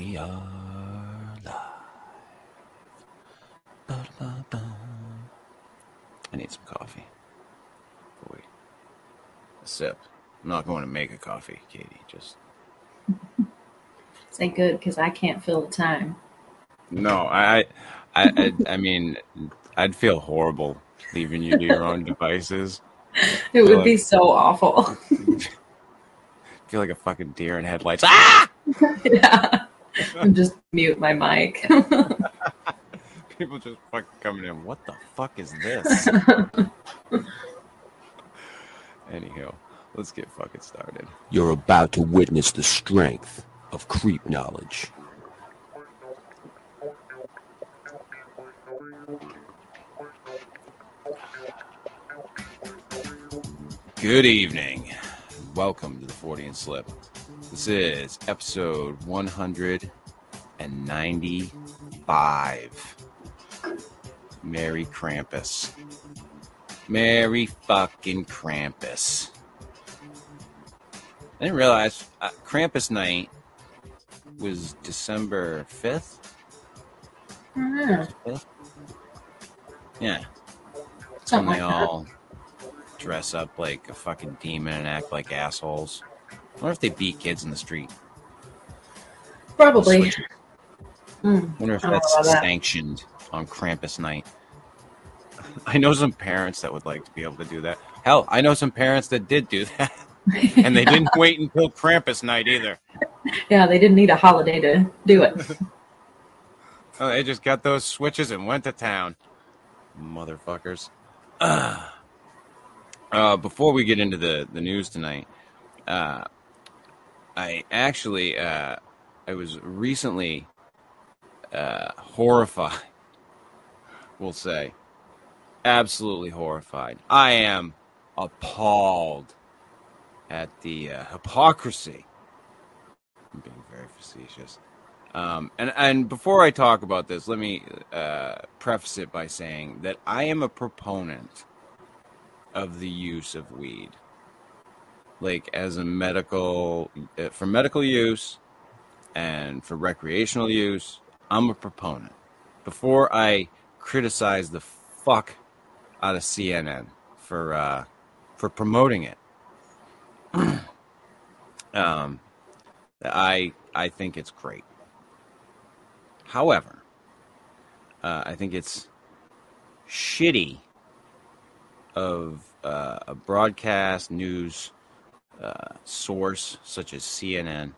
We are live. Ba-da-ba-ba. I need some coffee. Wait. A sip. I'm not going to make a coffee, Katie. Just Say good because I can't fill the time. no. I, I, I, I mean, I'd feel horrible leaving you to your own devices. It would be so awful. feel like a fucking deer in headlights. Ah! yeah. And just mute my mic. People just fucking coming in. What the fuck is this? Anyhow, let's get fucking started. You're about to witness the strength of creep knowledge. Good evening. Welcome to the Fortean Slip. This is episode 195. Merry Krampus. Merry fucking Krampus. I didn't realize uh, Krampus night was December 5th. Ah, 5th? Yeah. When Something like they all dress up like a fucking demon and act like assholes. I wonder if they beat kids in the street. Probably. Switch- Mm. wonder if I don't know that's that. sanctioned on Krampus night. I know some parents that would like to be able to do that. Hell, I know some parents that did do that, and they didn't wait until Krampus night either. yeah, they didn't need a holiday to do it. Oh, they just got those switches and went to town. Motherfuckers. Uh, uh, before we get into the, the news tonight, uh, I actually uh, I was recently uh, horrified. We'll say, absolutely horrified. I am appalled at the uh, hypocrisy. I'm being very facetious. Um, and and before I talk about this, let me uh, preface it by saying that I am a proponent of the use of weed, like as a medical uh, for medical use and for recreational use. I'm a proponent. Before I criticize the fuck out of CNN for uh, for promoting it, um, I I think it's great. However, uh, I think it's shitty of uh, a broadcast news uh, source such as CNN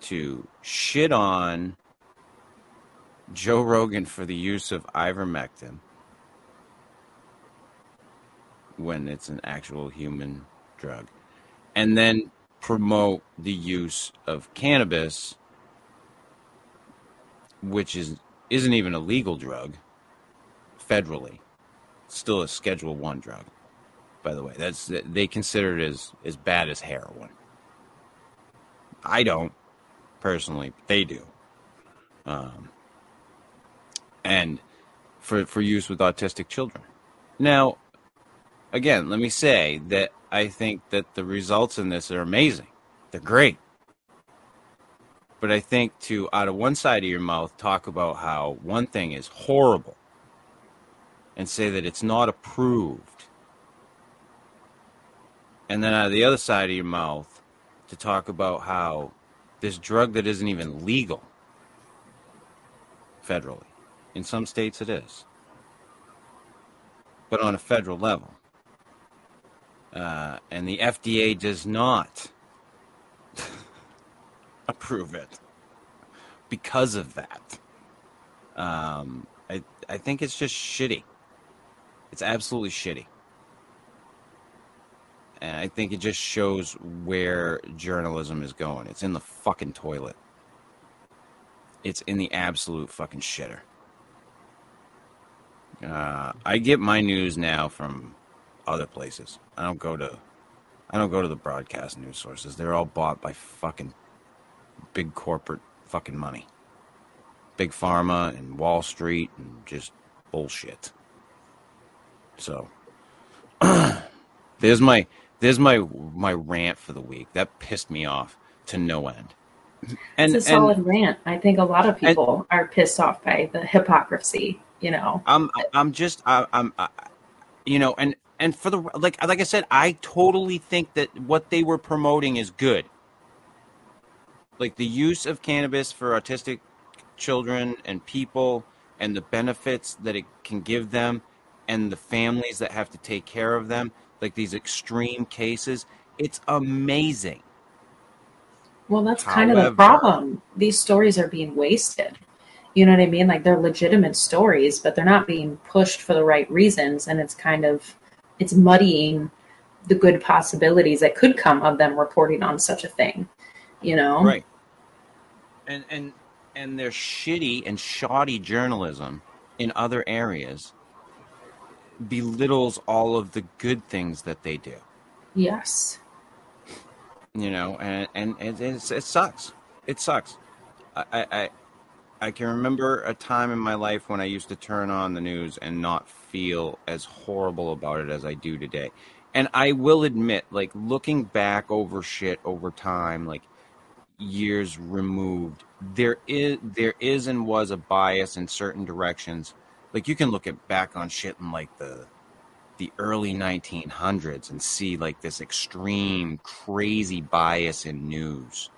to shit on Joe Rogan for the use of ivermectin when it's an actual human drug, and then promote the use of cannabis which is isn't even a legal drug federally. Still a schedule 1 drug by the way. That's they consider it as as bad as heroin. I don't personally but they do. Um, and for for use with autistic children. Now again let me say that i think that the results in this are amazing. They're great. But I think to out of one side of your mouth talk about how one thing is horrible and say that it's not approved, and then out of the other side of your mouth to talk about how this drug that isn't even legal federally, in some states it is, but on a federal level, uh, and the FDA does not approve it because of that. Um, I I think it's just shitty. It's absolutely shitty, and I think it just shows where journalism is going. It's in the fucking toilet. It's in the absolute fucking shitter. Uh, I get my news now from other places. I don't go to I don't go to the broadcast news sources. They're all bought by fucking big corporate fucking money. Big pharma and Wall Street and just bullshit. So there's my there's my my rant for the week. That pissed me off to no end. And, it's a and solid rant. I think a lot of and- people are pissed off by the hypocrisy. You know, I'm I'm just I, I'm I, you know and and for the like like I said I totally think that what they were promoting is good. Like the use of cannabis for autistic children and people and the benefits that it can give them and the families that have to take care of them like these extreme cases it's amazing. well, that's kind of the problem. These stories are being wasted. You know what I mean? Like they're legitimate stories, but they're not being pushed for the right reasons, and it's kind of it's muddying the good possibilities that could come of them reporting on such a thing. You know, Right. And and and their shitty and shoddy journalism in other areas belittles all of the good things that they do. Yes. You know, and and it, sucks. It sucks. I, I I can remember a time in my life when I used to turn on the news and not feel as horrible about it as I do today. And I will admit, like looking back over shit over time, like years removed, there is there is and was a bias in certain directions. Like you can look at back on shit in like the the early 1900s and see like this extreme crazy bias in news.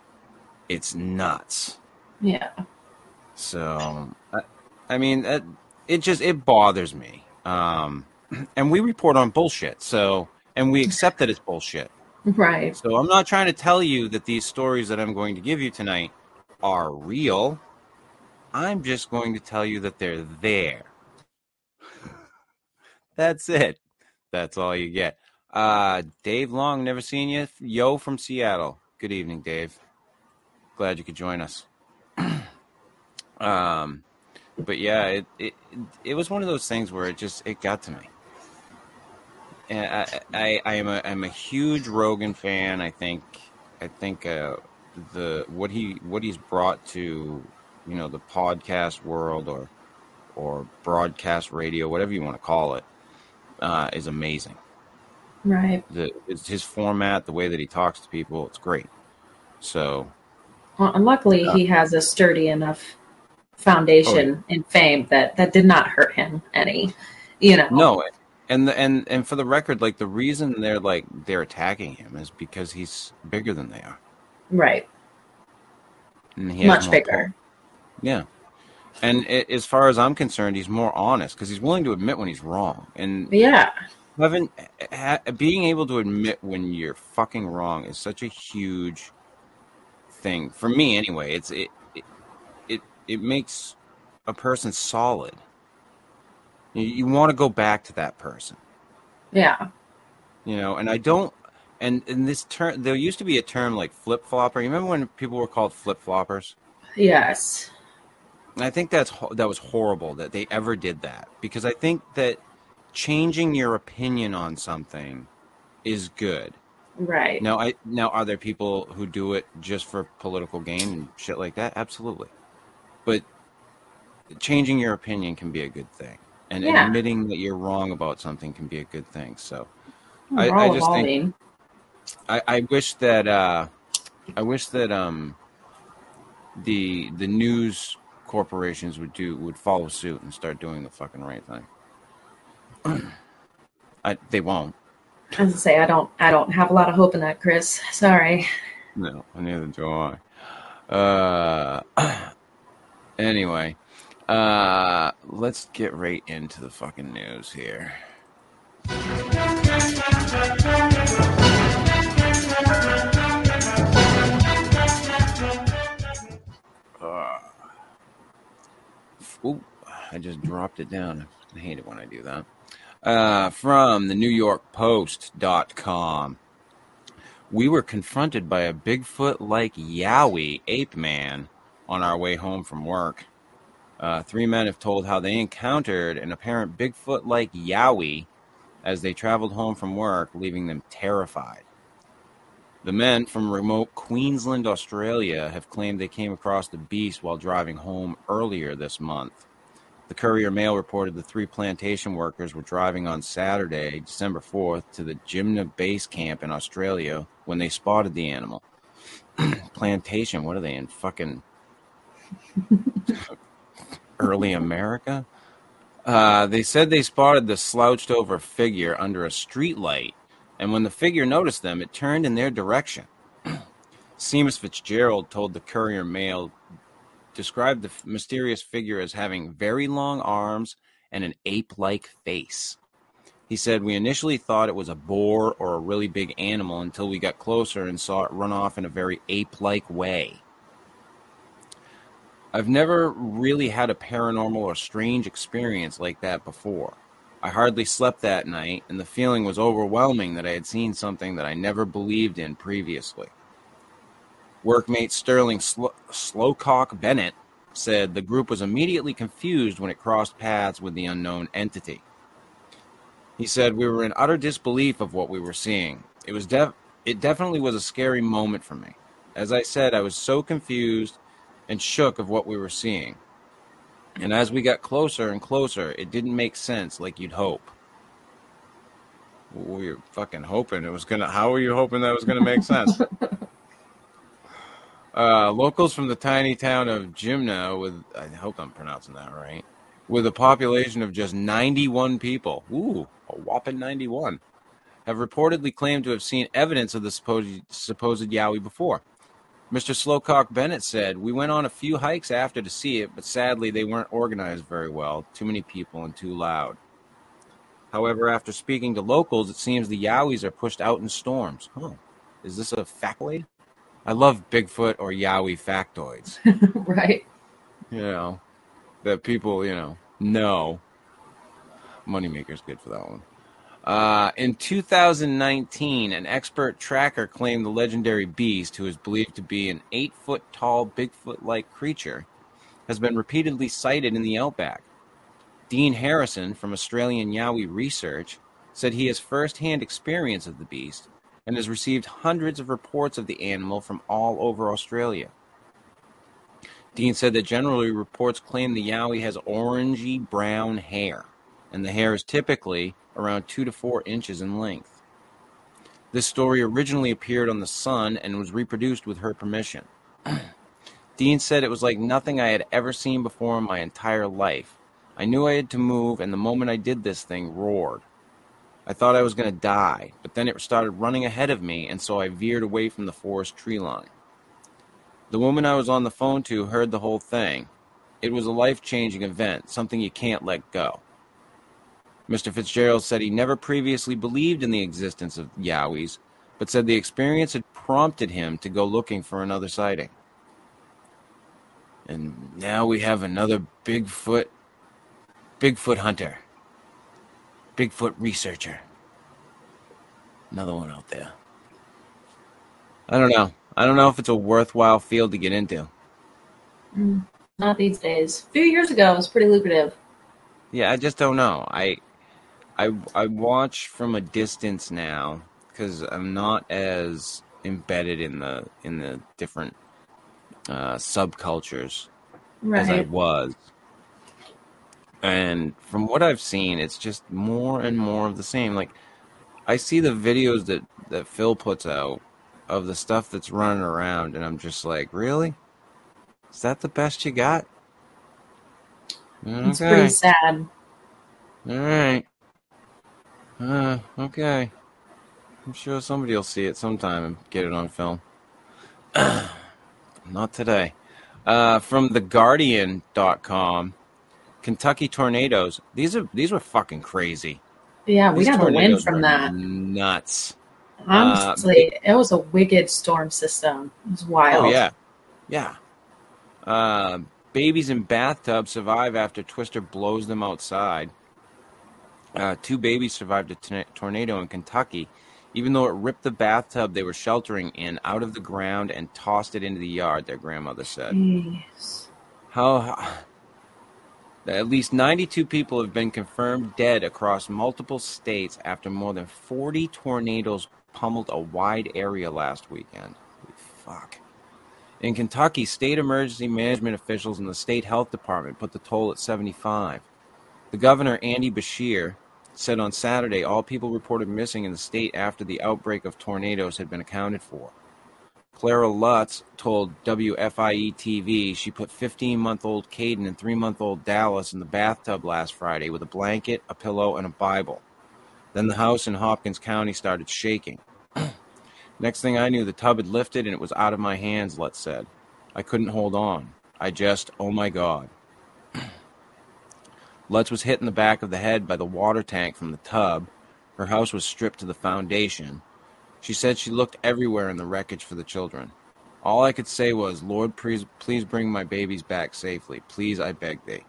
It's nuts. Yeah. So, I, I mean, it, it just it bothers me. Um, and we report on bullshit. So, and we accept that it's bullshit. Right. So, I'm not trying to tell you that these stories that I'm going to give you tonight are real. I'm just going to tell you that they're there. That's it. That's all you get. Uh, Dave Long, never seen you. Yo from Seattle. Good evening, Dave. Glad you could join us. Um, but yeah, it, it it was one of those things where it just it got to me. And I I, I am a I'm a huge Rogan fan. I think I think uh, the what he what he's brought to you know the podcast world or or broadcast radio, whatever you want to call it, uh, is amazing. Right. The it's his format, the way that he talks to people, it's great. So Well, and luckily Yeah. he has a sturdy enough foundation oh, and fame that that did not hurt him any. You know. no, and the, and and for the record, like the reason they're like they're attacking him is because he's bigger than they are. Right. And he Much bigger. Yeah. And a as far as I'm concerned, he's more honest because he's willing to admit when he's wrong. And Yeah. having ha, being able to admit when you're fucking wrong is such a huge thing for me. Anyway, it's it it makes a person solid. You, you want to go back to that person, Yeah. you know. And I don't. And in this term, there used to be a term like flip flopper. You remember when people were called flip floppers? Yes. And I think that's that was horrible that they ever did that because I think that changing your opinion on something is good. Right. Now, I now are there people who do it just for political gain and shit like that? Absolutely, but changing your opinion can be a good thing, and Yeah. admitting that you're wrong about something can be a good thing. So, I- I just think- I, I wish that uh, I wish that um, the the news corporations would do would follow suit and start doing the fucking right thing. I, they won't. I was say I don't I don't have a lot of hope in that, Chris. Sorry. No, neither do I. Uh, anyway, uh, let's get right into the fucking news here. Uh, I just dropped it down. I hate it when I do that. Uh, from the New York Post.com. We were confronted by a Bigfoot like Yowie ape man on our way home from work. Uh, three men have told how they encountered an apparent Bigfoot like Yowie as they traveled home from work, leaving them terrified. The men from remote Queensland, Australia, have claimed they came across the beast while driving home earlier this month. The Courier Mail reported the three plantation workers were driving on Saturday, December 4th, to the Jimna base camp in Australia when they spotted the animal. plantation. What are they in fucking early America? Uh, they said they spotted the slouched over figure under a streetlight, and when the figure noticed them, it turned in their direction. Seamus Fitzgerald told the Courier Mail described the mysterious figure as having very long arms and an ape like face. He said, We initially thought it was a boar or a really big animal until we got closer and saw it run off in a very ape like way. I've never really had a paranormal or strange experience like that before. I hardly slept that night, and the feeling was overwhelming that I had seen something that I never believed in previously. Workmate Sterling Slo- Slowcock Bennett said the group was immediately confused when it crossed paths with the unknown entity. He said we were in utter disbelief of what we were seeing. It was def- it definitely was a scary moment for me. As I said, I was so confused and shook of what we were seeing. And as we got closer and closer, it didn't make sense like you'd hope. We were fucking hoping it was gonna. How were you hoping that was gonna make sense? Uh, locals from the tiny town of Jimna, with I hope I'm pronouncing that right, with a population of just 91 people, ooh, a whopping 91, have reportedly claimed to have seen evidence of the supposed supposed Yowie before. Mr. Slowcock Bennett said, "We went on a few hikes after to see it, but sadly they weren't organized very well. Too many people and too loud." However, after speaking to locals, it seems the Yowies are pushed out in storms. Huh. Is this a factoid? I love Bigfoot or Yowie factoids. right. you know, that people, you know, know. Moneymaker's good for that one. Uh, in 2019, an expert tracker claimed the legendary beast, who is believed to be an eight foot tall, Bigfoot like creature, has been repeatedly sighted in the outback. Dean Harrison from Australian Yowie Research said he has first hand experience of the beast and has received hundreds of reports of the animal from all over Australia. Dean said that generally reports claim the Yowie has orangey brown hair, and the hair is typically around two to four inches in length. This story originally appeared on The Sun and was reproduced with her permission. Dean said it was like nothing I had ever seen before in my entire life. I knew I had to move, and the moment I did this thing roared. I thought I was going to die, but then it started running ahead of me, and so I veered away from the forest tree line. The woman I was on the phone to heard the whole thing. It was a life changing event, something you can't let go. Mr. Fitzgerald said he never previously believed in the existence of Yowies, but said the experience had prompted him to go looking for another sighting. And now we have another Bigfoot Bigfoot hunter. Bigfoot researcher. Another one out there. I don't know. I don't know if it's a worthwhile field to get into. Mm, not these days. A few years ago, it was pretty lucrative. Yeah, I just don't know. I I I watch from a distance now because I'm not as embedded in the in the different uh, subcultures as I was. And from what I've seen, it's just more and more of the same. Like I see the videos that that Phil puts out of the stuff that's running around, and I'm just like, really? Is that the best you got? It's pretty sad. All right. Uh, okay. I'm sure somebody will see it sometime and get it on film. Not today. Uh, from theguardian.com, Kentucky tornadoes. These are these were fucking crazy. Yeah, we got the win from that. Nuts. Honestly, it was a wicked storm system. It was wild. Oh yeah, yeah. Uh, babies in bathtub survive after Twister blows them outside. Uh, two babies survived a t- tornado in Kentucky, even though it ripped the bathtub they were sheltering in out of the ground and tossed it into the yard. Their grandmother said. Jeez. How? At least 92 people have been confirmed dead across multiple states after more than 40 tornadoes pummeled a wide area last weekend. Fuck. In Kentucky, state emergency management officials and the state health department put the toll at 75. The governor, Andy Beshear, said on Saturday all people reported missing in the state after the outbreak of tornadoes had been accounted for. Clara Lutz told WFIE TV she put 15 month old Caden and 3 month old Dallas in the bathtub last Friday with a blanket, a pillow, and a Bible. Then the house in Hopkins County started shaking. Next thing I knew, the tub had lifted and it was out of my hands, Lutz said. I couldn't hold on. I just, oh my God. Lutz was hit in the back of the head by the water tank from the tub. Her house was stripped to the foundation. She said she looked everywhere in the wreckage for the children. All I could say was, Lord, please, please bring my babies back safely. Please, I beg thee.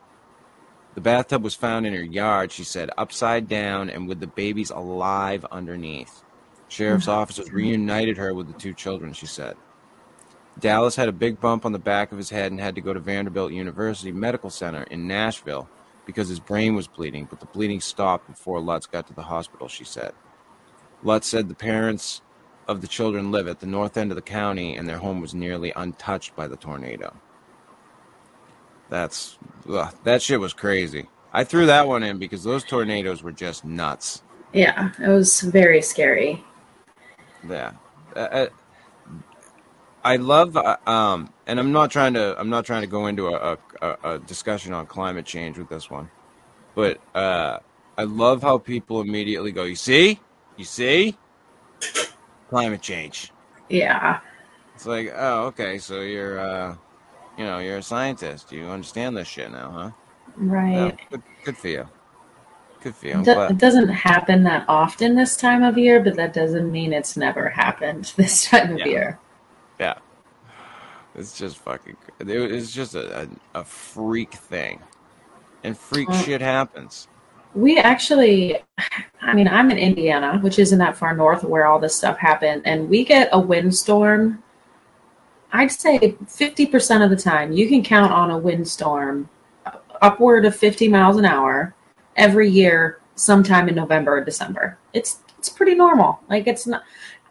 The bathtub was found in her yard, she said, upside down and with the babies alive underneath. Sheriff's mm-hmm. officers reunited her with the two children, she said. Dallas had a big bump on the back of his head and had to go to Vanderbilt University Medical Center in Nashville because his brain was bleeding, but the bleeding stopped before Lutz got to the hospital, she said. Lutz said the parents of the children live at the north end of the county and their home was nearly untouched by the tornado. That's ugh, that shit was crazy. I threw that one in because those tornadoes were just nuts. Yeah, it was very scary. Yeah. Uh, uh, I love, uh, um, and I'm not trying to, I'm not trying to go into a, a, a discussion on climate change with this one, but uh, I love how people immediately go, "You see, you see, climate change." Yeah. It's like, oh, okay, so you're, uh, you know, you're a scientist. You understand this shit now, huh? Right. Good, good for you. Good for you. It do- it doesn't happen that often this time of year, but that doesn't mean it's never happened this time of Yeah. year. It's just fucking. It's just a, a, a freak thing, and freak Mm. shit happens. We actually, I mean, I'm in Indiana, which isn't that far north where all this stuff happened, and we get a windstorm. I'd say 50% of the time, you can count on a windstorm upward of 50 miles an hour every year, sometime in November or December. It's it's pretty normal. Like it's not.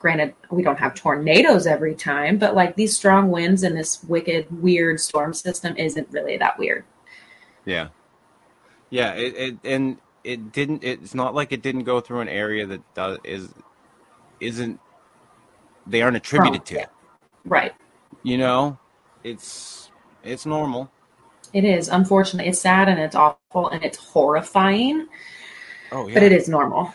Granted, we don't have tornadoes every time, but like these strong winds and this wicked, weird storm system isn't really that weird. Yeah. Yeah. It, it and it didn't. It's not like it didn't go through an area that does is isn't. They aren't attributed to. Right. You know, it's it's normal. It is. Unfortunately, it's sad and it's awful and it's horrifying, Oh yeah. but it is normal.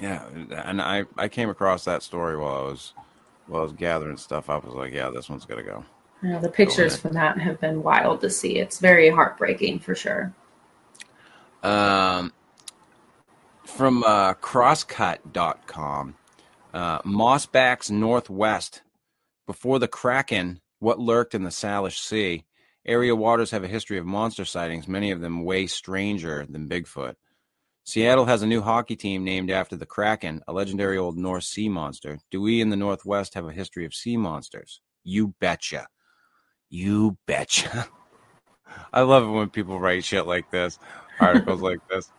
Yeah, and I I came across that story while I was while I was gathering stuff. up. I was like, yeah, this one's gonna go. Know, the pictures from that have been wild to see. It's very heartbreaking for sure. Um, from uh, crosscut.com, uh, Mossback's Northwest. Before the Kraken, what lurked in the Salish Sea? Area waters have a history of monster sightings, many of them way stranger than Bigfoot. Seattle has a new hockey team named after the Kraken, a legendary old Norse sea monster. Do we in the Northwest have a history of sea monsters? You betcha. You betcha. I love it when people write shit like this, articles like this.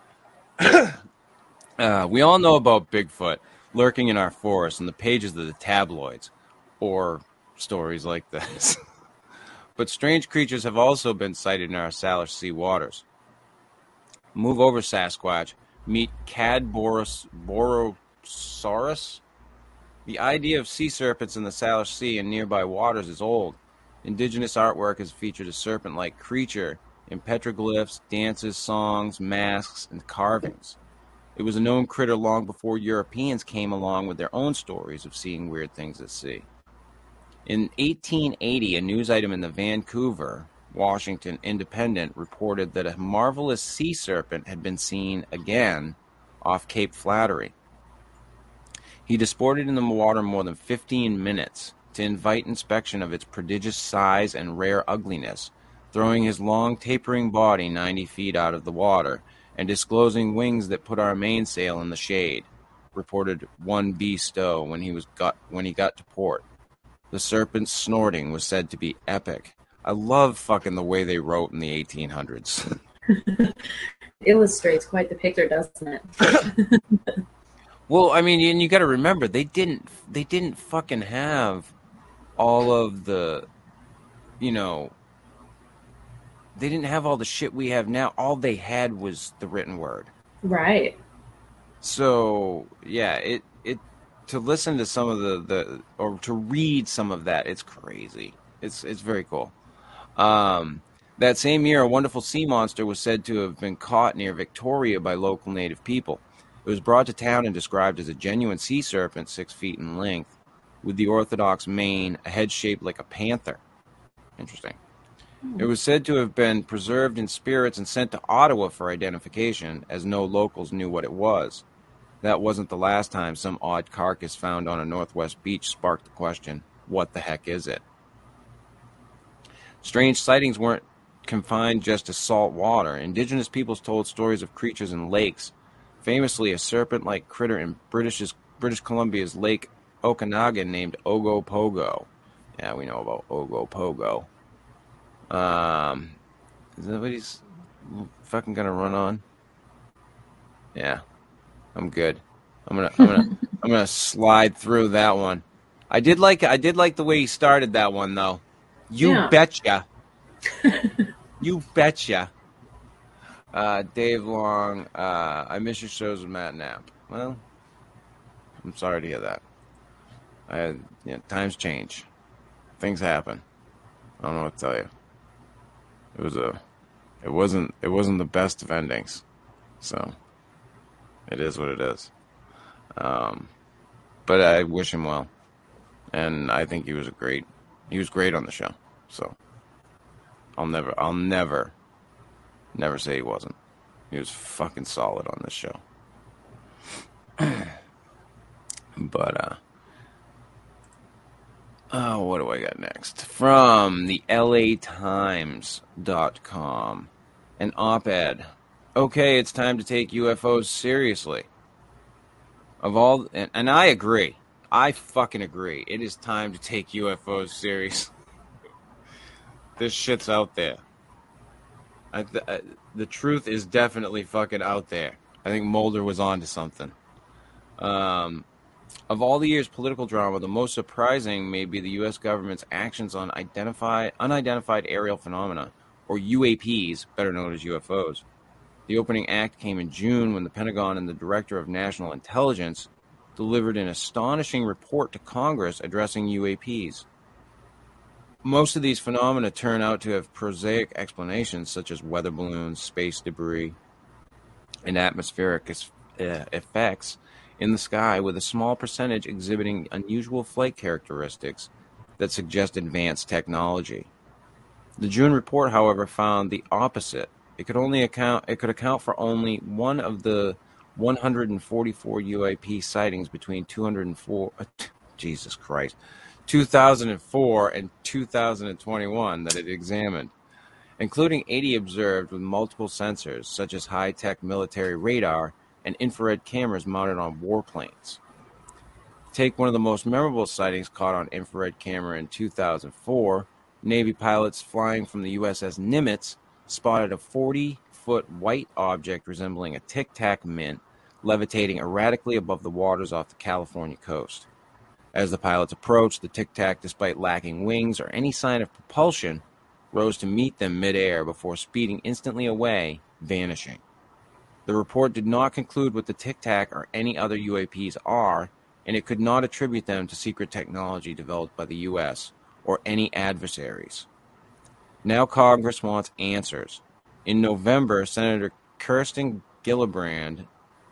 uh, we all know about Bigfoot lurking in our forests in the pages of the tabloids, or stories like this. but strange creatures have also been sighted in our Salish Sea waters. Move over, Sasquatch. Meet Cadboros Borosaurus. The idea of sea serpents in the Salish Sea and nearby waters is old. Indigenous artwork has featured a serpent like creature in petroglyphs, dances, songs, masks, and carvings. It was a known critter long before Europeans came along with their own stories of seeing weird things at sea. In 1880, a news item in the Vancouver, Washington Independent reported that a marvelous sea serpent had been seen again off Cape Flattery. He disported in the water more than 15 minutes to invite inspection of its prodigious size and rare ugliness, throwing his long tapering body 90 feet out of the water and disclosing wings that put our mainsail in the shade, reported one B. Stowe when he was got when he got to port. The serpent's snorting was said to be epic. I love fucking the way they wrote in the 1800s. Illustrates quite the picture, doesn't it? Well, I mean, and you got to remember they didn't they didn't fucking have all of the, you know, they didn't have all the shit we have now. All they had was the written word. right. So yeah, it it to listen to some of the, the or to read some of that, it's crazy. It's it's very cool. Um, that same year, a wonderful sea monster was said to have been caught near Victoria by local native people. It was brought to town and described as a genuine sea serpent, six feet in length, with the orthodox mane, a head shaped like a panther. Interesting. It was said to have been preserved in spirits and sent to Ottawa for identification, as no locals knew what it was. That wasn't the last time some odd carcass found on a northwest beach sparked the question what the heck is it? Strange sightings weren't confined just to salt water. Indigenous peoples told stories of creatures in lakes. Famously, a serpent like critter in British, British Columbia's Lake Okanagan named Ogopogo. Yeah, we know about Ogopogo. Um, is that what he's fucking gonna run on? Yeah, I'm good. I'm gonna, I'm gonna, I'm gonna slide through that one. I did like, I did like the way he started that one though. You Yeah. betcha. you betcha. Uh, Dave Long, uh, I miss your shows with Matt Knapp. Well, I'm sorry to hear that. I, you know, times change, things happen. I don't know what to tell you. It was a, it wasn't, it wasn't the best of endings, so it is what it is. Um, but I wish him well, and I think he was a great, he was great on the show. So I'll never, I'll never, never say he wasn't. He was fucking solid on this show. but uh, oh, what do I got next? From the LATimes.com, an op-ed. Okay, it's time to take UFOs seriously. Of all, and, and I agree. I fucking agree. It is time to take UFOs serious. this shit's out there. I th- I, the truth is definitely fucking out there. I think Mulder was onto something. Um, of all the year's political drama, the most surprising may be the U.S. government's actions on identify, unidentified aerial phenomena, or UAPs, better known as UFOs. The opening act came in June when the Pentagon and the Director of National Intelligence delivered an astonishing report to Congress addressing UAPs. Most of these phenomena turn out to have prosaic explanations, such as weather balloons, space debris, and atmospheric uh, effects in the sky, with a small percentage exhibiting unusual flight characteristics that suggest advanced technology. The June report, however, found the opposite. It could only account it could account for only one of the 144 UAP sightings between 204 uh, Jesus Christ 2004 and 2021 that it examined, including 80 observed with multiple sensors such as high-tech military radar and infrared cameras mounted on warplanes. Take one of the most memorable sightings caught on infrared camera in 2004. Navy pilots flying from the USS Nimitz spotted a 40 foot white object resembling a tic tac mint levitating erratically above the waters off the California coast. As the pilots approached, the tic tac, despite lacking wings or any sign of propulsion, rose to meet them midair before speeding instantly away, vanishing. The report did not conclude what the tic tac or any other UAPs are, and it could not attribute them to secret technology developed by the U.S. or any adversaries. Now Congress wants answers. In November, Senator Kirsten Gillibrand,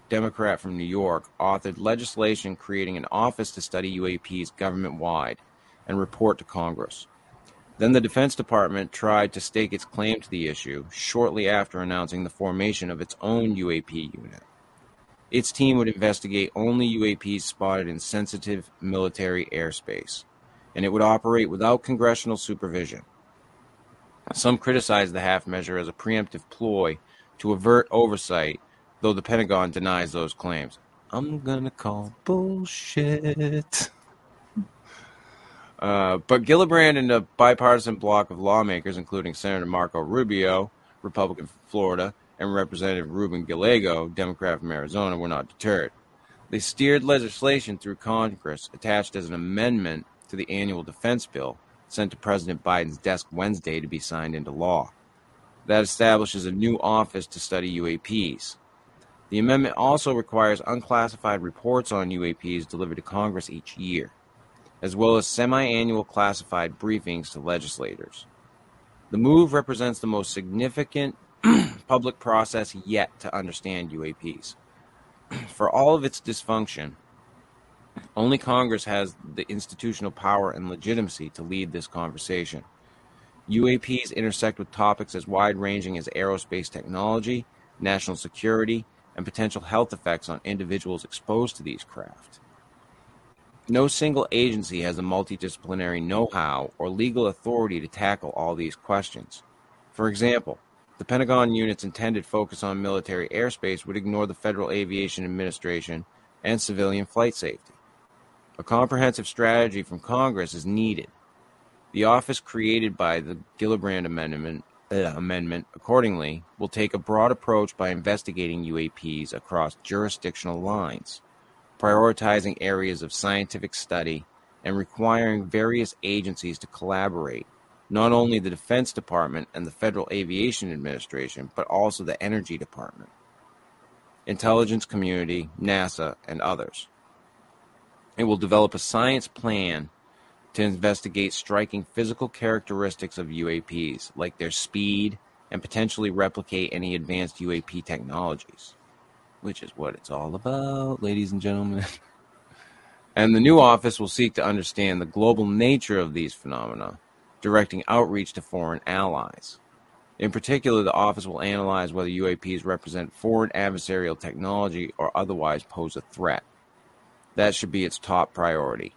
Democrat from New York, authored legislation creating an office to study UAPs government wide and report to Congress. Then the Defense Department tried to stake its claim to the issue shortly after announcing the formation of its own UAP unit. Its team would investigate only UAPs spotted in sensitive military airspace, and it would operate without congressional supervision. Some criticized the half measure as a preemptive ploy to avert oversight, though the Pentagon denies those claims. I'm gonna call bullshit. Uh, but Gillibrand and a bipartisan block of lawmakers, including Senator Marco Rubio, Republican from Florida, and Representative Ruben Gallego, Democrat from Arizona, were not deterred. They steered legislation through Congress attached as an amendment to the annual defense bill sent to President Biden's desk Wednesday to be signed into law. That establishes a new office to study UAPs. The amendment also requires unclassified reports on UAPs delivered to Congress each year, as well as semi annual classified briefings to legislators. The move represents the most significant public process yet to understand UAPs. For all of its dysfunction, only Congress has the institutional power and legitimacy to lead this conversation. UAPs intersect with topics as wide ranging as aerospace technology, national security, and potential health effects on individuals exposed to these craft. No single agency has the multidisciplinary know how or legal authority to tackle all these questions. For example, the Pentagon unit's intended focus on military airspace would ignore the Federal Aviation Administration and civilian flight safety. A comprehensive strategy from Congress is needed. The office created by the Gillibrand Amendment, uh, amendment, accordingly, will take a broad approach by investigating UAPs across jurisdictional lines, prioritizing areas of scientific study, and requiring various agencies to collaborate not only the Defense Department and the Federal Aviation Administration, but also the Energy Department, intelligence community, NASA, and others. It will develop a science plan to investigate striking physical characteristics of UAPs, like their speed, and potentially replicate any advanced UAP technologies, which is what it's all about, ladies and gentlemen. and the new office will seek to understand the global nature of these phenomena directing outreach to foreign allies. In particular, the office will analyze whether UAPs represent foreign adversarial technology or otherwise pose a threat. That should be its top priority.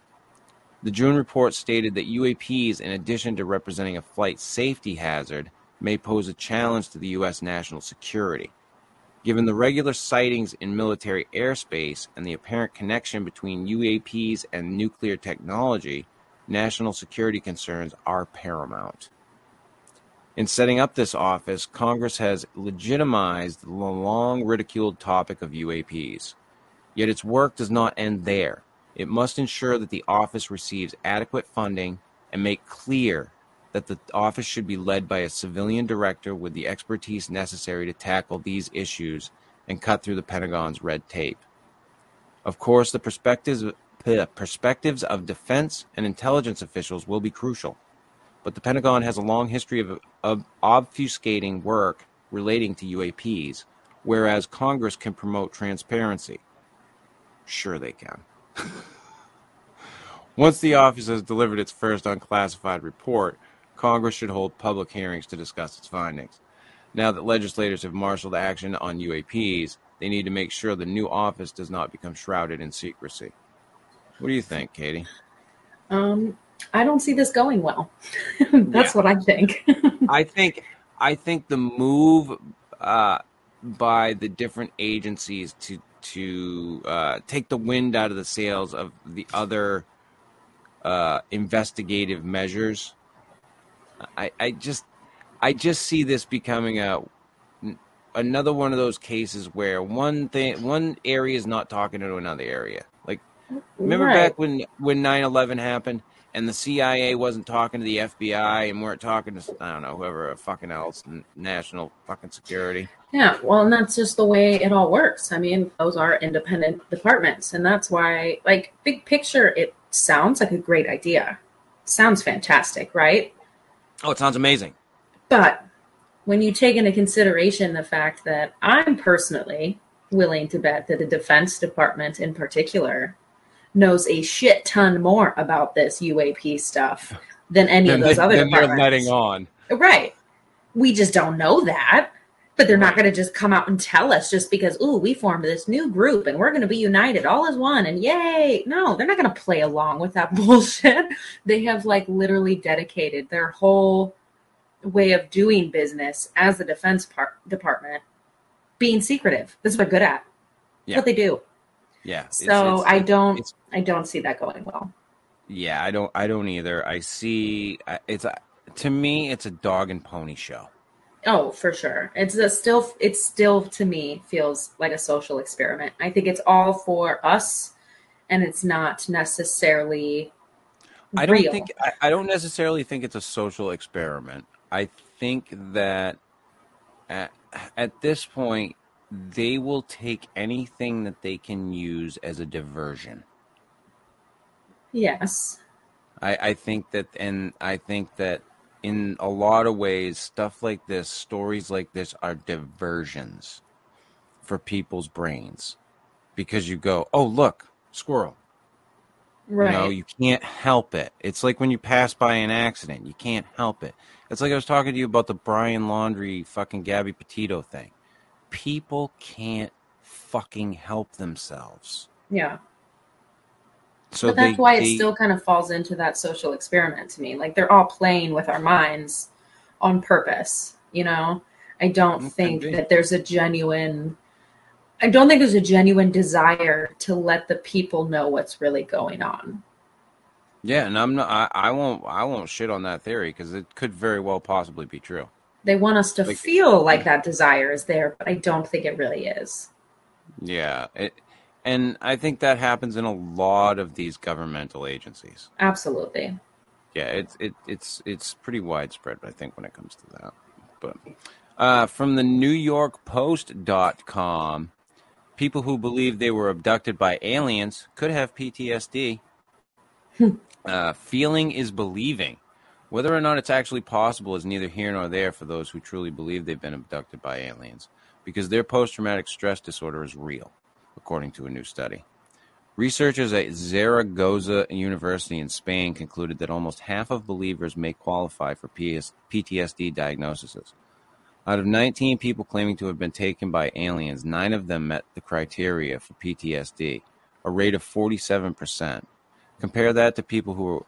The June report stated that UAPs, in addition to representing a flight safety hazard, may pose a challenge to the U.S. national security. Given the regular sightings in military airspace and the apparent connection between UAPs and nuclear technology, national security concerns are paramount. In setting up this office, Congress has legitimized the long ridiculed topic of UAPs. Yet its work does not end there. It must ensure that the office receives adequate funding and make clear that the office should be led by a civilian director with the expertise necessary to tackle these issues and cut through the Pentagon's red tape. Of course, the perspectives perspectives of defense and intelligence officials will be crucial, but the Pentagon has a long history of, of obfuscating work relating to UAPs, whereas Congress can promote transparency. Sure, they can. Once the office has delivered its first unclassified report, Congress should hold public hearings to discuss its findings. Now that legislators have marshaled action on UAPs, they need to make sure the new office does not become shrouded in secrecy. What do you think, Katie? Um, I don't see this going well. That's yeah. what I think. I think I think the move uh, by the different agencies to to uh, take the wind out of the sails of the other uh, investigative measures. I, I just I just see this becoming a another one of those cases where one thing one area is not talking to another area. Like remember right. back when when 9/11 happened and the CIA wasn't talking to the FBI and weren't talking to I don't know whoever fucking else national fucking security. Yeah, well, and that's just the way it all works. I mean, those are independent departments, and that's why, like, big picture, it sounds like a great idea. Sounds fantastic, right? Oh, it sounds amazing. But when you take into consideration the fact that I'm personally willing to bet that the Defense Department, in particular, knows a shit ton more about this UAP stuff than any of those they, other departments. They're letting on. Right. We just don't know that. But they're not going to just come out and tell us just because, ooh, we formed this new group and we're going to be united all as one and yay. No, they're not going to play along with that bullshit. They have like literally dedicated their whole way of doing business as the Defense part- Department being secretive. This is what they're good at. Yeah. What they do. Yeah. So it's, it's, I don't I don't see that going well. Yeah, I don't I don't either. I see it's a, to me it's a dog and pony show. Oh, for sure. It's a still it still to me feels like a social experiment. I think it's all for us and it's not necessarily I don't real. think I, I don't necessarily think it's a social experiment. I think that at, at this point Mm-hmm. they will take anything that they can use as a diversion. Yes. I, I think that, and I think that in a lot of ways, stuff like this, stories like this, are diversions for people's brains because you go, oh, look, squirrel. Right. You know, you can't help it. It's like when you pass by an accident, you can't help it. It's like I was talking to you about the Brian Laundrie fucking Gabby Petito thing. People can't fucking help themselves. yeah. So but that's they- why they- it still kind of falls into that social experiment to me. Like they're all playing with our minds on purpose. You know, I don't mm, think be. that there's a genuine. I don't think there's a genuine desire to let the people know what's really going on. Yeah, and I'm not. I, I won't. I won't shit on that theory because it could very well possibly be true. They want us to Like- feel like that desire is there, but I don't think it really is. Yeah, it, and I think that happens in a lot of these governmental agencies. Absolutely. Yeah, it's it, it's it's pretty widespread. I think when it comes to that. But uh, from the New York Post.com, people who believe they were abducted by aliens could have PTSD. uh, feeling is believing. Whether or not it's actually possible is neither here nor there for those who truly believe they've been abducted by aliens, because their post traumatic stress disorder is real, according to a new study. Researchers at Zaragoza University in Spain concluded that almost half of believers may qualify for PTSD diagnoses. Out of 19 people claiming to have been taken by aliens, nine of them met the criteria for PTSD, a rate of 47%. Compare that to people who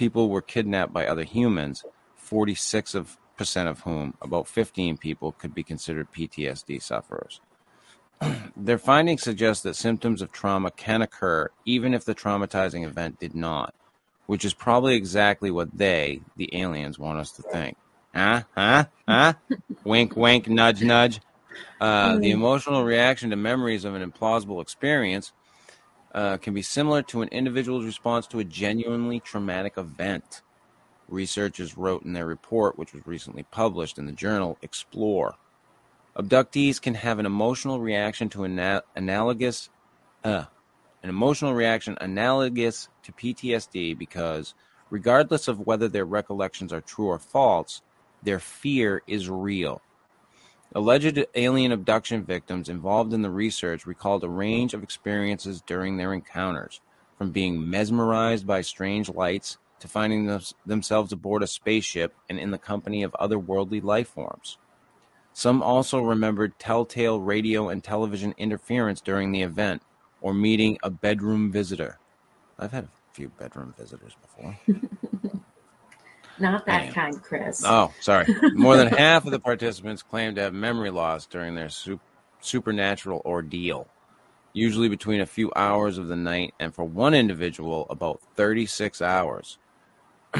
people were kidnapped by other humans, 46 of percent of whom, about 15 people, could be considered PTSD sufferers. Their findings suggest that symptoms of trauma can occur even if the traumatizing event did not, which is probably exactly what they, the aliens, want us to think. Huh? Huh? Huh? wink, wink, nudge, nudge. Uh, the emotional reaction to memories of an implausible experience uh, can be similar to an individual's response to a genuinely traumatic event. Researchers wrote in their report, which was recently published in the journal Explore. Abductees can have an emotional reaction to ana- analogous, uh, an emotional reaction analogous to PTSD because, regardless of whether their recollections are true or false, their fear is real. Alleged alien abduction victims involved in the research recalled a range of experiences during their encounters, from being mesmerized by strange lights to finding them- themselves aboard a spaceship and in the company of otherworldly life forms. Some also remembered telltale radio and television interference during the event or meeting a bedroom visitor. I've had a few bedroom visitors before. Not that Damn. kind, Chris. Oh, sorry. More than half of the participants claimed to have memory loss during their sup- supernatural ordeal, usually between a few hours of the night, and for one individual, about 36 hours.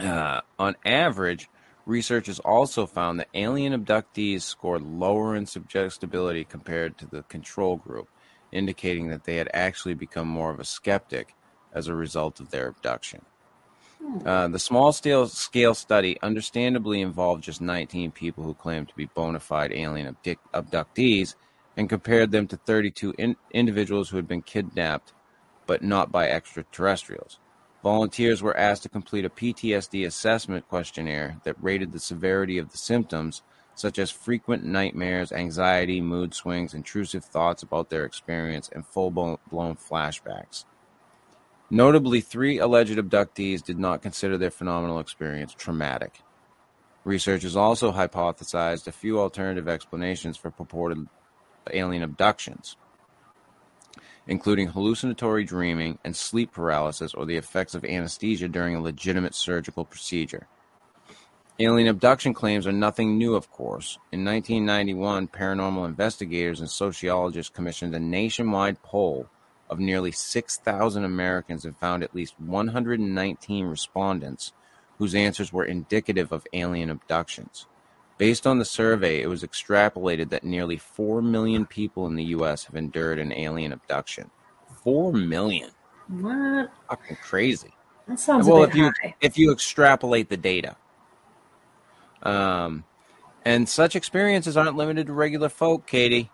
uh, on average, researchers also found that alien abductees scored lower in suggestibility compared to the control group, indicating that they had actually become more of a skeptic as a result of their abduction. Uh, the small scale, scale study understandably involved just 19 people who claimed to be bona fide alien abductees and compared them to 32 in- individuals who had been kidnapped but not by extraterrestrials. Volunteers were asked to complete a PTSD assessment questionnaire that rated the severity of the symptoms, such as frequent nightmares, anxiety, mood swings, intrusive thoughts about their experience, and full blown flashbacks. Notably, three alleged abductees did not consider their phenomenal experience traumatic. Researchers also hypothesized a few alternative explanations for purported alien abductions, including hallucinatory dreaming and sleep paralysis or the effects of anesthesia during a legitimate surgical procedure. Alien abduction claims are nothing new, of course. In 1991, paranormal investigators and sociologists commissioned a nationwide poll of nearly 6,000 Americans and found at least 119 respondents whose answers were indicative of alien abductions. Based on the survey, it was extrapolated that nearly 4 million people in the U.S. have endured an alien abduction. 4 million. What? Fucking crazy. That sounds well, if you high. if you extrapolate the data, um, And such experiences aren't limited to regular folk, Katie.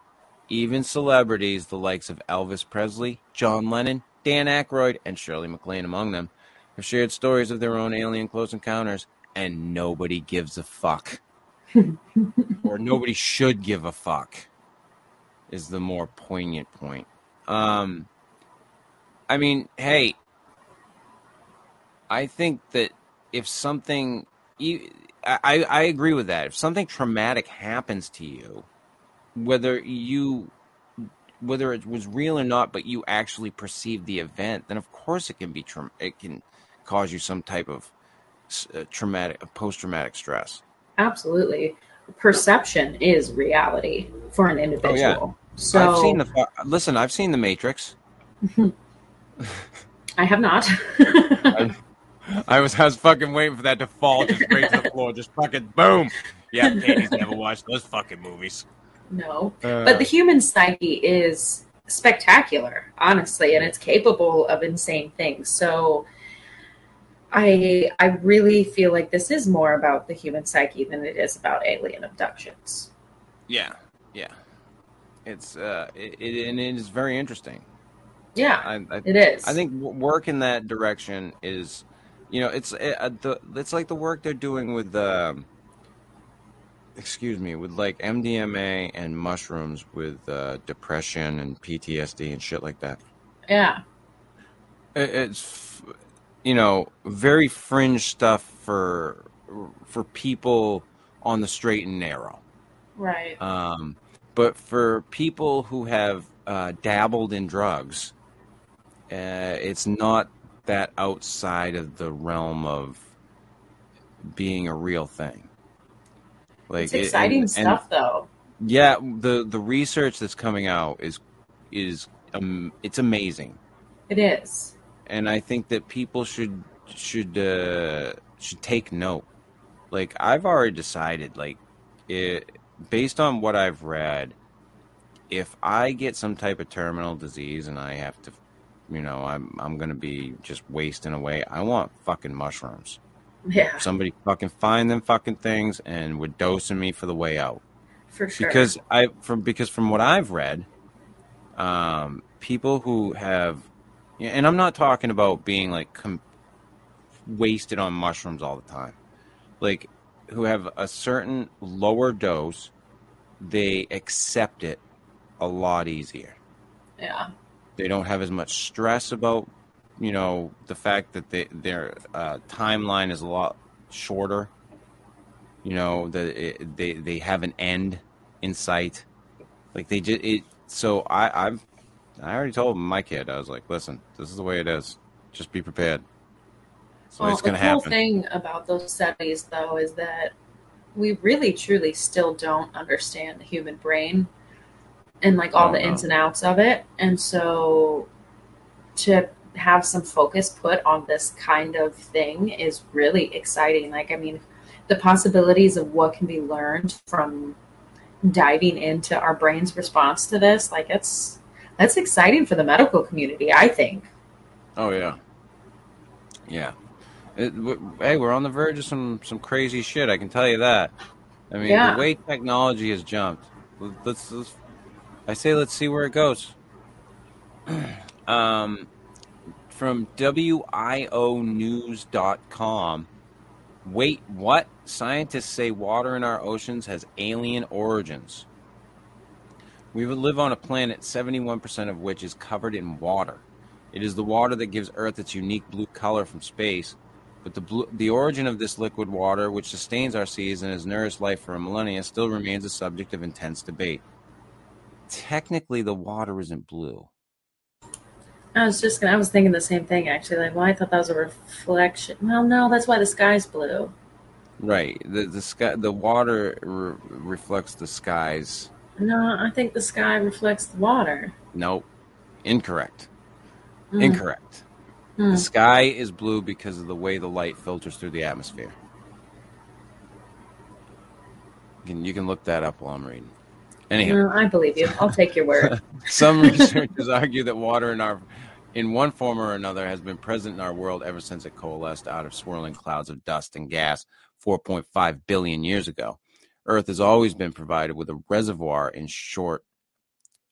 Even celebrities, the likes of Elvis Presley, John Lennon, Dan Aykroyd, and Shirley MacLaine among them, have shared stories of their own alien close encounters, and nobody gives a fuck. or nobody should give a fuck, is the more poignant point. Um, I mean, hey, I think that if something, I, I agree with that. If something traumatic happens to you, whether you whether it was real or not, but you actually perceive the event, then of course it can be tra- it can cause you some type of uh, traumatic post traumatic stress. Absolutely, perception is reality for an individual. Oh, yeah. So I've seen the listen. I've seen the Matrix. I have not. I, I, was I was fucking waiting for that to fall just straight to the floor, just fucking boom. Yeah, Katie's never watched those fucking movies. No, uh, but the human psyche is spectacular, honestly, and it's capable of insane things. So, I I really feel like this is more about the human psyche than it is about alien abductions. Yeah, yeah, it's uh, it, it and it is very interesting. Yeah, I, I, it is. I think work in that direction is, you know, it's it, uh, the it's like the work they're doing with the. Um, excuse me, with like MDMA and mushrooms with uh, depression and PTSD and shit like that. Yeah. It's, you know, very fringe stuff for for people on the straight and narrow. Right. Um, but for people who have uh, dabbled in drugs, uh, it's not that outside of the realm of being a real thing. Like it's exciting and, stuff, and, though. Yeah, the the research that's coming out is is um, it's amazing. It is, and I think that people should should uh, should take note. Like I've already decided, like it based on what I've read, if I get some type of terminal disease and I have to, you know, I'm I'm gonna be just wasting away. I want fucking mushrooms. Yeah. Somebody fucking find them fucking things and would dosing me for the way out. For sure. Because I from because from what I've read, um, people who have, and I'm not talking about being like com- wasted on mushrooms all the time, like who have a certain lower dose, they accept it a lot easier. Yeah. They don't have as much stress about you know the fact that they, their uh, timeline is a lot shorter. You know that they they have an end in sight. Like they just it. So I I've I already told my kid I was like, listen, this is the way it is. Just be prepared. So well, the cool thing about those studies, though, is that we really truly still don't understand the human brain and like all the know. ins and outs of it. And so to have some focus put on this kind of thing is really exciting. Like, I mean, the possibilities of what can be learned from diving into our brain's response to this, like, it's that's exciting for the medical community. I think. Oh yeah, yeah. It, w- hey, we're on the verge of some some crazy shit. I can tell you that. I mean, yeah. the way technology has jumped. Let's, let's I say, let's see where it goes. um, from WIOnews.com. Wait, what? Scientists say water in our oceans has alien origins. We live on a planet 71% of which is covered in water. It is the water that gives Earth its unique blue color from space. But the, blue, the origin of this liquid water, which sustains our seas and has nourished life for a millennia, still remains a subject of intense debate. Technically, the water isn't blue. I was just gonna, I was thinking the same thing actually. Like, well, I thought that was a reflection. Well, no, that's why the sky's blue. Right. The the sky, the water re- reflects the skies. No, I think the sky reflects the water. Nope. Incorrect. Mm. Incorrect. Mm. The sky is blue because of the way the light filters through the atmosphere. You can, you can look that up while I'm reading. Anyhow, no, I believe you. I'll take your word. Some researchers argue that water in our in one form or another has been present in our world ever since it coalesced out of swirling clouds of dust and gas 4.5 billion years ago. Earth has always been provided with a reservoir in short,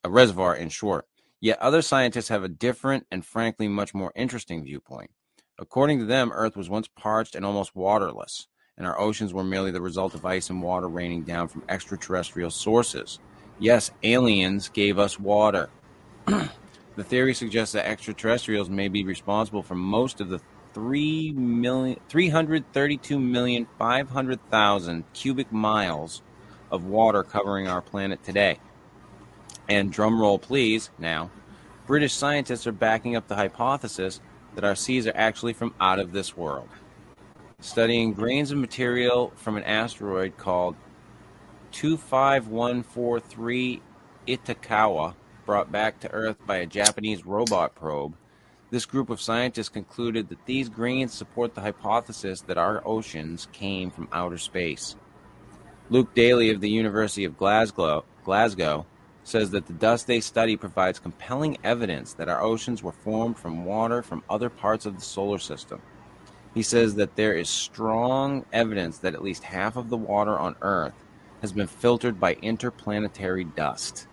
a reservoir in short. Yet other scientists have a different and frankly much more interesting viewpoint. According to them, Earth was once parched and almost waterless, and our oceans were merely the result of ice and water raining down from extraterrestrial sources. Yes, aliens gave us water. the theory suggests that extraterrestrials may be responsible for most of the 3 million, 332,500,000 cubic miles of water covering our planet today. And drumroll please, now, British scientists are backing up the hypothesis that our seas are actually from out of this world. Studying grains of material from an asteroid called 25143 Itokawa, brought back to Earth by a Japanese robot probe, this group of scientists concluded that these grains support the hypothesis that our oceans came from outer space. Luke Daly of the University of Glasgow, Glasgow says that the dust they study provides compelling evidence that our oceans were formed from water from other parts of the solar system. He says that there is strong evidence that at least half of the water on Earth has been filtered by interplanetary dust.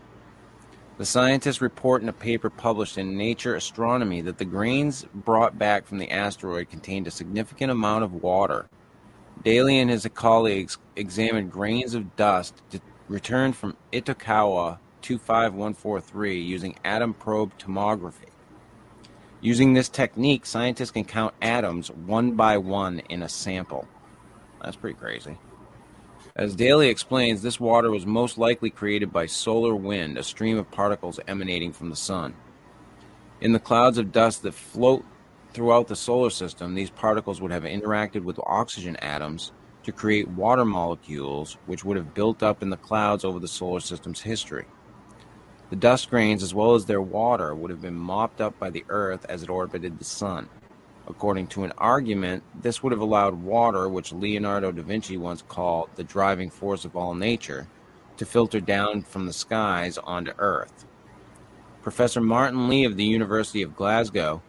The scientists report in a paper published in Nature Astronomy that the grains brought back from the asteroid contained a significant amount of water. Daly and his colleagues examined grains of dust returned from Itokawa 25143 using atom probe tomography. Using this technique, scientists can count atoms one by one in a sample. That's pretty crazy. As Daly explains, this water was most likely created by solar wind, a stream of particles emanating from the sun. In the clouds of dust that float throughout the solar system, these particles would have interacted with oxygen atoms to create water molecules, which would have built up in the clouds over the solar system's history. The dust grains, as well as their water, would have been mopped up by the Earth as it orbited the Sun. According to an argument, this would have allowed water, which Leonardo da Vinci once called the driving force of all nature, to filter down from the skies onto Earth. Professor Martin Lee of the University of Glasgow,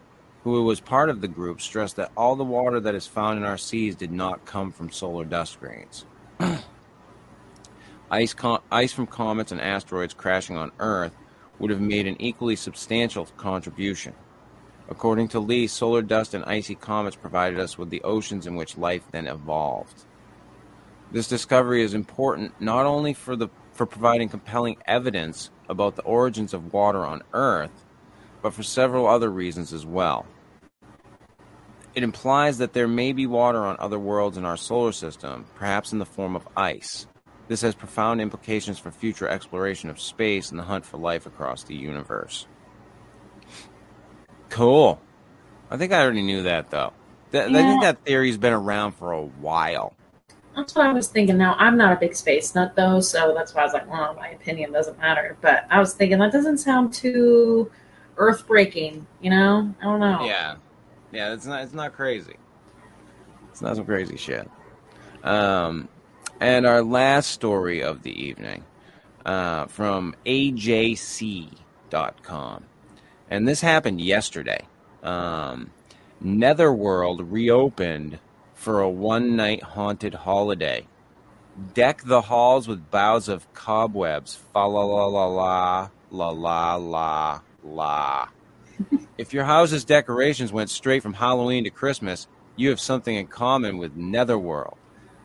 who was part of the group, stressed that all the water that is found in our seas did not come from solar dust grains. Ice, com- ice from comets and asteroids crashing on Earth would have made an equally substantial contribution. According to Lee, solar dust and icy comets provided us with the oceans in which life then evolved. This discovery is important not only for the for providing compelling evidence about the origins of water on Earth, but for several other reasons as well. It implies that there may be water on other worlds in our solar system, perhaps in the form of ice. This has profound implications for future exploration of space and the hunt for life across the universe. Cool. I think I already knew that though. Th- I think that theory's been around for a while. That's what I was thinking. Now, I'm not a big space nut, though, so that's why I was like, well, my opinion doesn't matter. But I was thinking that doesn't sound too earth breaking, you know? I don't know. Yeah, yeah. It's not. It's not crazy. It's not some crazy shit. Um, and our last story of the evening, uh, from AJC.com, and this happened yesterday. Um, Netherworld reopened for a one-night haunted holiday. Deck the halls with boughs of cobwebs. Fa la la la la la la la la. If your house's decorations went straight from Halloween to Christmas, you have something in common with Netherworld.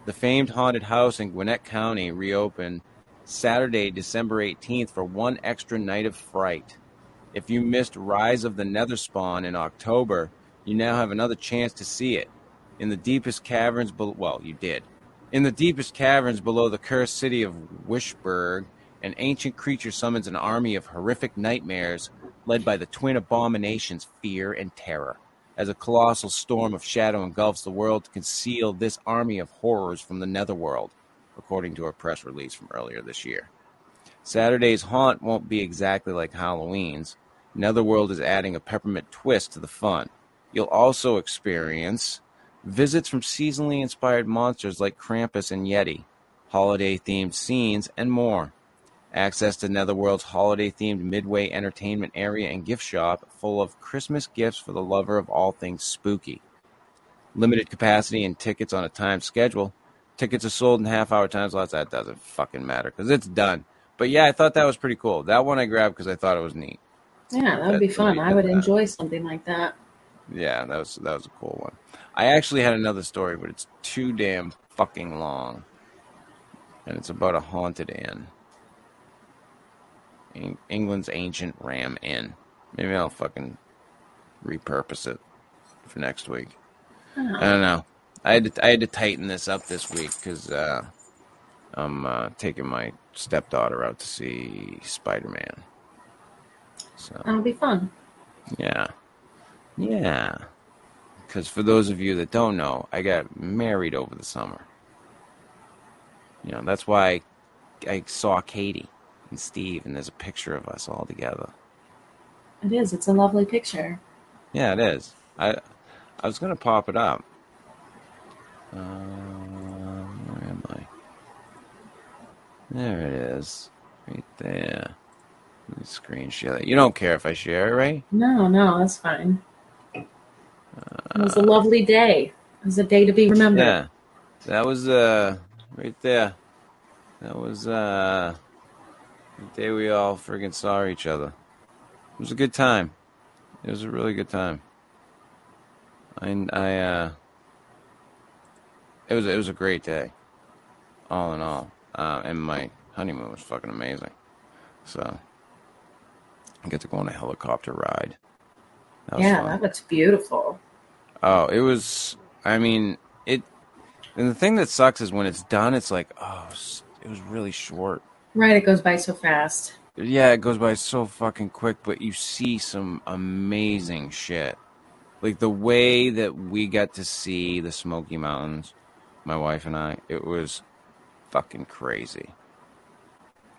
The famed haunted house in Gwinnett County reopened Saturday, December 18th for one extra night of fright. If you missed Rise of the Netherspawn in October, you now have another chance to see it. In the deepest caverns, well, you did. In the deepest caverns below the cursed city of Wishburg, an ancient creature summons an army of horrific nightmares led by the twin abominations fear and terror. As a colossal storm of shadow engulfs the world to conceal this army of horrors from the netherworld, according to a press release from earlier this year. Saturday's haunt won't be exactly like Halloween's. Netherworld is adding a peppermint twist to the fun. You'll also experience visits from seasonally inspired monsters like Krampus and Yeti, holiday themed scenes, and more. Access to Netherworld's holiday themed Midway entertainment area and gift shop full of Christmas gifts for the lover of all things spooky. Limited capacity and tickets on a timed schedule. tickets are sold in half hour time slots. That doesn't fucking matter because it's done. But yeah, I thought that was pretty cool. That one I grabbed because I thought it was neat. Yeah, that would be fun. I would good. enjoy something like that. Yeah, that was that was a cool one. I actually had another story, but it's too damn fucking long, and it's about a haunted inn, Eng- England's ancient Ram Inn. Maybe I'll fucking repurpose it for next week. I Oh, don't know. I had to, I had to tighten this up this week because uh, I'm uh, taking my stepdaughter out to see Spider Man. So that'll be fun. yeah, yeah. Because for those of you that don't know, I got married over the summer. You know that's why I saw Katie and Steve, and there's a picture of us all together. It is. It's a lovely picture. Yeah, it is. I I was gonna pop it up. Um, where am I? There it is, right there. Let me screen share that. You don't care if I share it, right? No, no, that's fine. It was a lovely day. It was a day to be remembered. Yeah, that was uh right there. That was uh the day we all friggin' saw each other. It was a good time. It was a really good time. I I uh it was it was a great day, all in all. Uh, and my honeymoon was fucking amazing. So I get to go on a helicopter ride. That yeah, fun. that looks beautiful. Oh, it was. I mean, it. And the thing that sucks is when it's done, it's like, oh, it was really short. Right, it goes by so fast. Yeah, it goes by so fucking quick, but you see some amazing shit. Like the way that we got to see the Smoky Mountains, my wife and I, it was fucking crazy.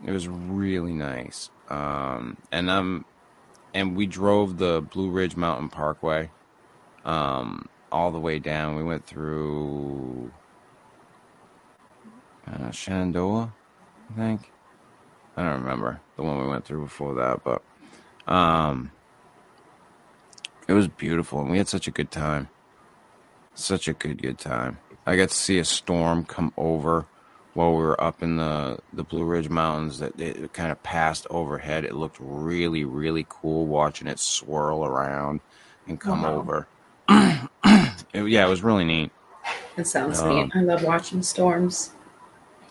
It was really nice. Um, and um, and we drove the Blue Ridge Mountain Parkway, um, all the way down. We went through uh, Shenandoah, I think. I don't remember the one we went through before that, but um, it was beautiful, and we had such a good time. Such a good, good time. I got to see a storm come over while we were up in the the Blue Ridge Mountains. That it kind of passed overhead. It looked really, really cool watching it swirl around and come Wow. over. It- yeah, it was really neat. It sounds Um, neat. I love watching storms.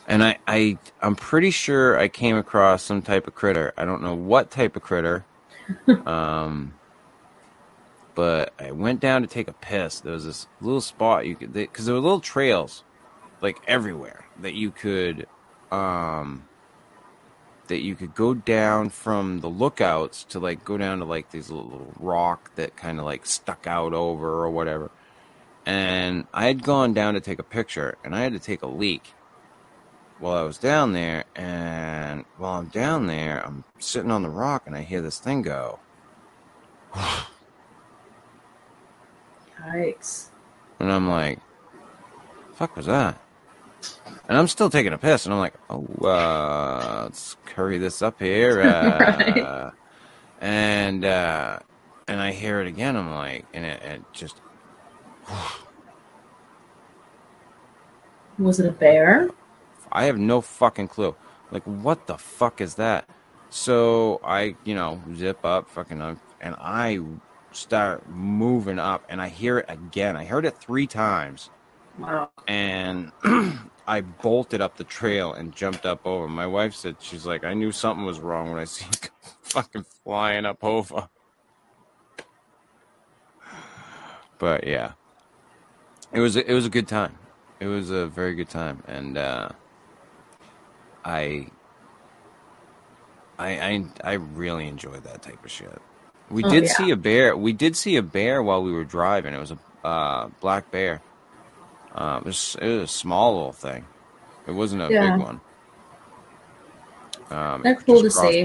And I, I, I'm pretty sure I came across some type of critter. I don't know what type of critter. um, but I went down to take a piss. There was this little spot you could, because there were little trails, like everywhere that you could, um, that you could go down from the lookouts to like go down to like these little, little rock that kind of like stuck out over or whatever. And I had gone down to take a picture, and I had to take a leak while I was down there, and while I'm down there, I'm sitting on the rock and I hear this thing go. Yikes. And I'm like, fuck was that? And I'm still taking a piss, and I'm like, oh, uh, let's curry this up here. Uh, Right. And, uh, and I hear it again. I'm like, and it, it just, Was it a bear? I have no fucking clue. Like, what the fuck is that? So I, you know, zip up, fucking, up, and I start moving up, and I hear it again. I heard it three times, Wow. and I bolted up the trail and jumped up over. My wife said, she's like, I knew something was wrong when I see you fucking flying up over. But yeah, it was it was a good time. It was a very good time, and uh, I, I, I, I really enjoyed that type of shit. We Oh, did yeah. see a bear. We did see a bear while we were driving. It was a uh, black bear. Uh, it, was, it was a small little thing. It wasn't a Yeah. big one. Um, They're cool to see.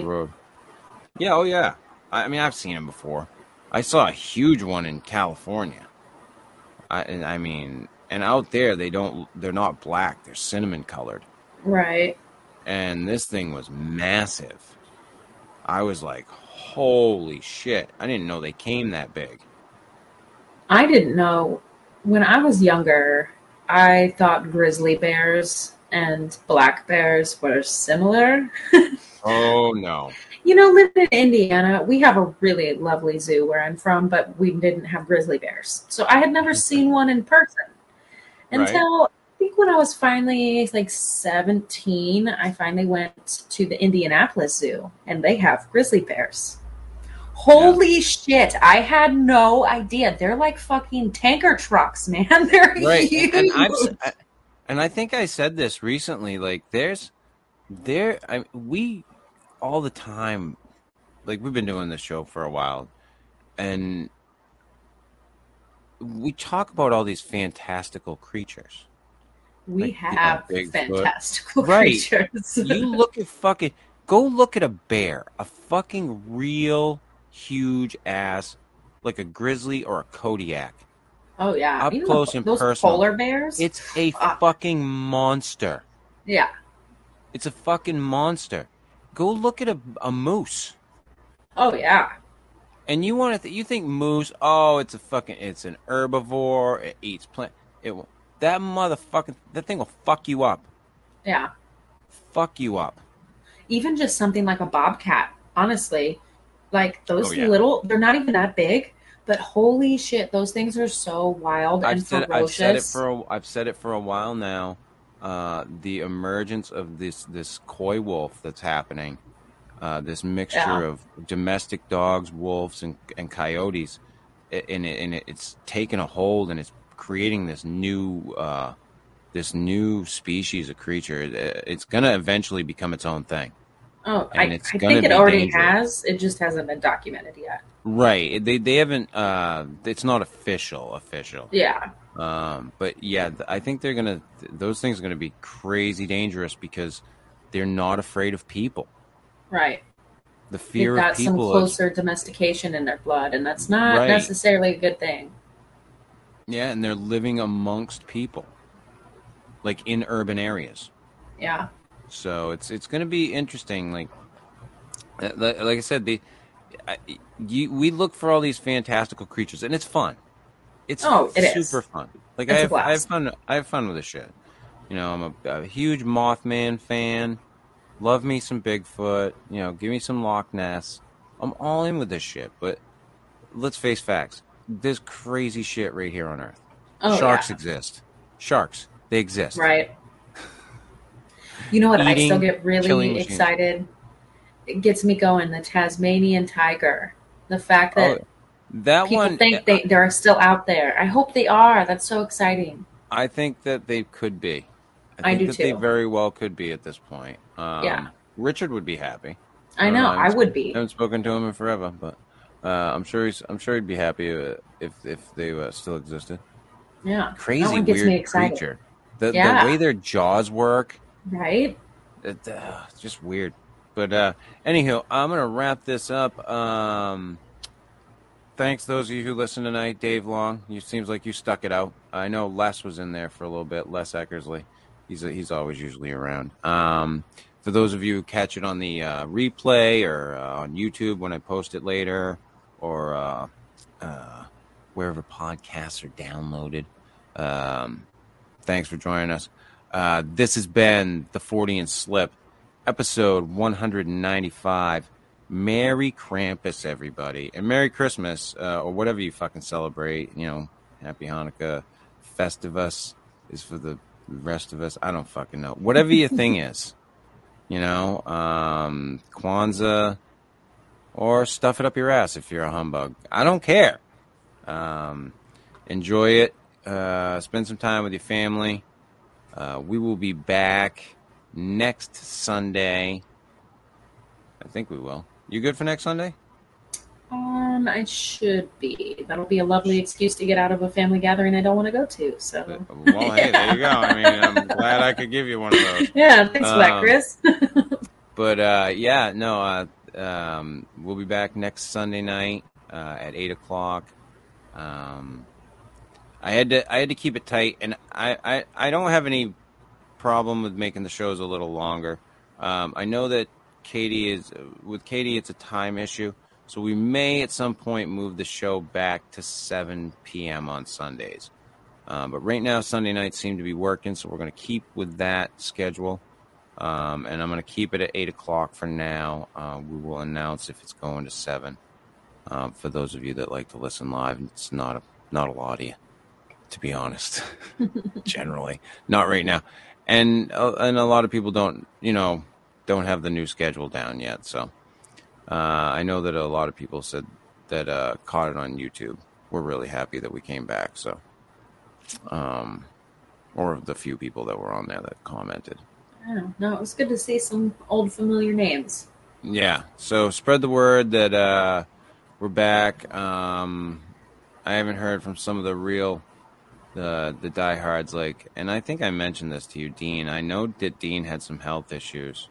Yeah, oh yeah. I, I mean, I've seen them before. I saw a huge one in California. I, I mean, and out there they don't. They're not black. They're cinnamon colored. Right. And this thing was massive. I was like, holy shit! I didn't know they came that big. I didn't know when I was younger. I thought grizzly bears and black bears were similar. Oh no. You know, living in Indiana, we have a really lovely zoo where I'm from, but we didn't have grizzly bears. So I had never seen one in person Right. until I think when I was finally like 17, I finally went to the Indianapolis Zoo and they have grizzly bears. Holy shit, I had no idea. They're like fucking tanker trucks, man. They're Right. huge. And, and I've s- I, and I think I said this recently. Like, there's there. I we all the time. Like we've been doing this show for a while, and we talk about all these fantastical creatures. we like, you know, have fantastical Right. creatures. you look at fucking go look at a bear, a fucking real huge ass, like a grizzly or a Kodiak. oh yeah, Up Even close the- and those personal. polar bears. It's a Fuck. fucking monster. yeah, It's a fucking monster. Go look at a, a moose. oh yeah, And you want to th- you think moose, oh, it's a fucking it's an herbivore, it eats plant. It will, that motherfucking that thing will fuck you up. yeah. Fuck you up. Even just something like a bobcat. Honestly, like those Oh, yeah. little, they're not even that big, but holy shit, those things are so wild I've and said I've said it for a, I've said it for a while now. Uh, the emergence of this this coy wolf that's happening, uh, this mixture Yeah. of domestic dogs, wolves, and and coyotes, and it, and it's taken a hold and it's creating this new uh, this new species of creature. It's gonna eventually become its own thing. Oh, I, it's I think it already dangerous. has. It just hasn't been documented yet. Right? They they haven't. Uh, it's not official. Official. Yeah, Um, but yeah, th- I think they're gonna. Th- those things are gonna be crazy dangerous because they're not afraid of people. right. The They've fear got of some people. Is, closer domestication in their blood, and that's not Right. necessarily a good thing. yeah, and they're living amongst people, like in urban areas. Yeah, So it's it's gonna be interesting. Like, uh, like I said, the I, you, we look for all these fantastical creatures, and it's fun. It's Oh, it is. super fun. Like It's I have, I have fun. I have fun with this shit. You know, I'm a, a huge Mothman fan. Love me some Bigfoot. You know, give me some Loch Ness. I'm all in with this shit. But let's face facts. There's crazy shit right here on Earth. oh Sharks yeah. exist. Sharks, they exist. Right. You know what? I still get really excited. It gets me going. The Tasmanian tiger. The fact that Oh, that people one. think they they're still out there. I hope they are. That's so exciting. I think that they could be. I think do that they too. very well could be at this point. Um, Yeah. Richard would be happy. I don't know. know, I would be. I haven't spoken to him in forever, but uh, I'm sure he's. I'm sure he'd be happy uh, if if they uh, still existed. Yeah. Crazy that one gets weird me excited. creature. The Yeah. the way their jaws work, Right? it, uh, it's just weird. But uh, anyhow, I'm gonna wrap this up. Um, thanks those of you who listened tonight. Dave Long, you seems like you stuck it out. I know Les was in there for a little bit. Les Eckersley, he's he's always usually around. Um, for those of you who catch it on the uh, replay or uh, on YouTube when I post it later, or uh, uh, wherever podcasts are downloaded. Um, thanks for joining us. Uh, this has been the Fortean Slip, episode 195. Merry Krampus, everybody. And Merry Christmas, uh, or whatever you fucking celebrate. You know, Happy Hanukkah. Festivus is for the rest of us. I don't fucking know. Whatever your thing is, you know, um, Kwanzaa, or stuff it up your ass if you're a humbug. I don't care. Um, enjoy it. Uh, spend some time with your family. Uh, we will be back next Sunday. I think we will. You good for next Sunday? Um, I should be. That'll be a lovely excuse to get out of a family gathering I don't want to go to. So Well, hey, there you go. I mean, I'm glad I could give you one of those. yeah, thanks for that, Um, Chris. But uh, yeah, no, uh, um, we'll be back next Sunday night uh, at eight o'clock. Um, I had to I had to keep it tight, and I, I, I don't have any problem with making the shows a little longer. Um, I know that Katie is with Katie, it's a time issue, so we may at some point move the show back to seven p.m. on Sundays. Um, but right now, Sunday nights seem to be working, so we're going to keep with that schedule. Um, and I'm going to keep it at 8 o'clock for now. Uh, we will announce if it's going to 7. Um, for those of you that like to listen live, it's not a, not a lot of you, to be honest, generally. Not right now. And, uh, and a lot of people don't, you know, don't have the new schedule down yet. So uh, I know that a lot of people said that uh, caught it on YouTube. We're really happy that we came back. So, um, or the few people that were on there that commented. Oh, no, it was good to see some old familiar names. Yeah. So spread the word that uh, we're back. Um, I haven't heard from some of the real the the diehards like, and I think I mentioned this to you, Dean. I know that Dean had some health issues.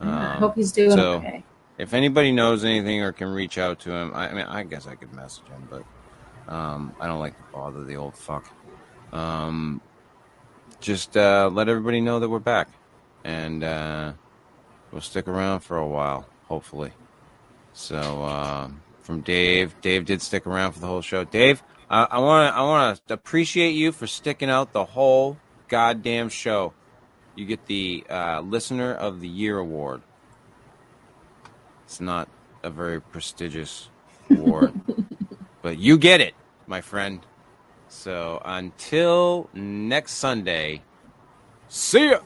Yeah, I Um, hope he's doing so- okay. if anybody knows anything or can reach out to him, I, I mean, I guess I could message him, but um, I don't like to bother the old fuck. Um, just uh, let everybody know that we're back, and uh, we'll stick around for a while, hopefully. So uh, from Dave, Dave did stick around for the whole show. Dave, I want to I want to appreciate you for sticking out the whole goddamn show. You get the uh, Listener of the Year award. It's not a very prestigious award, but you get it, my friend. So until next Sunday, see ya.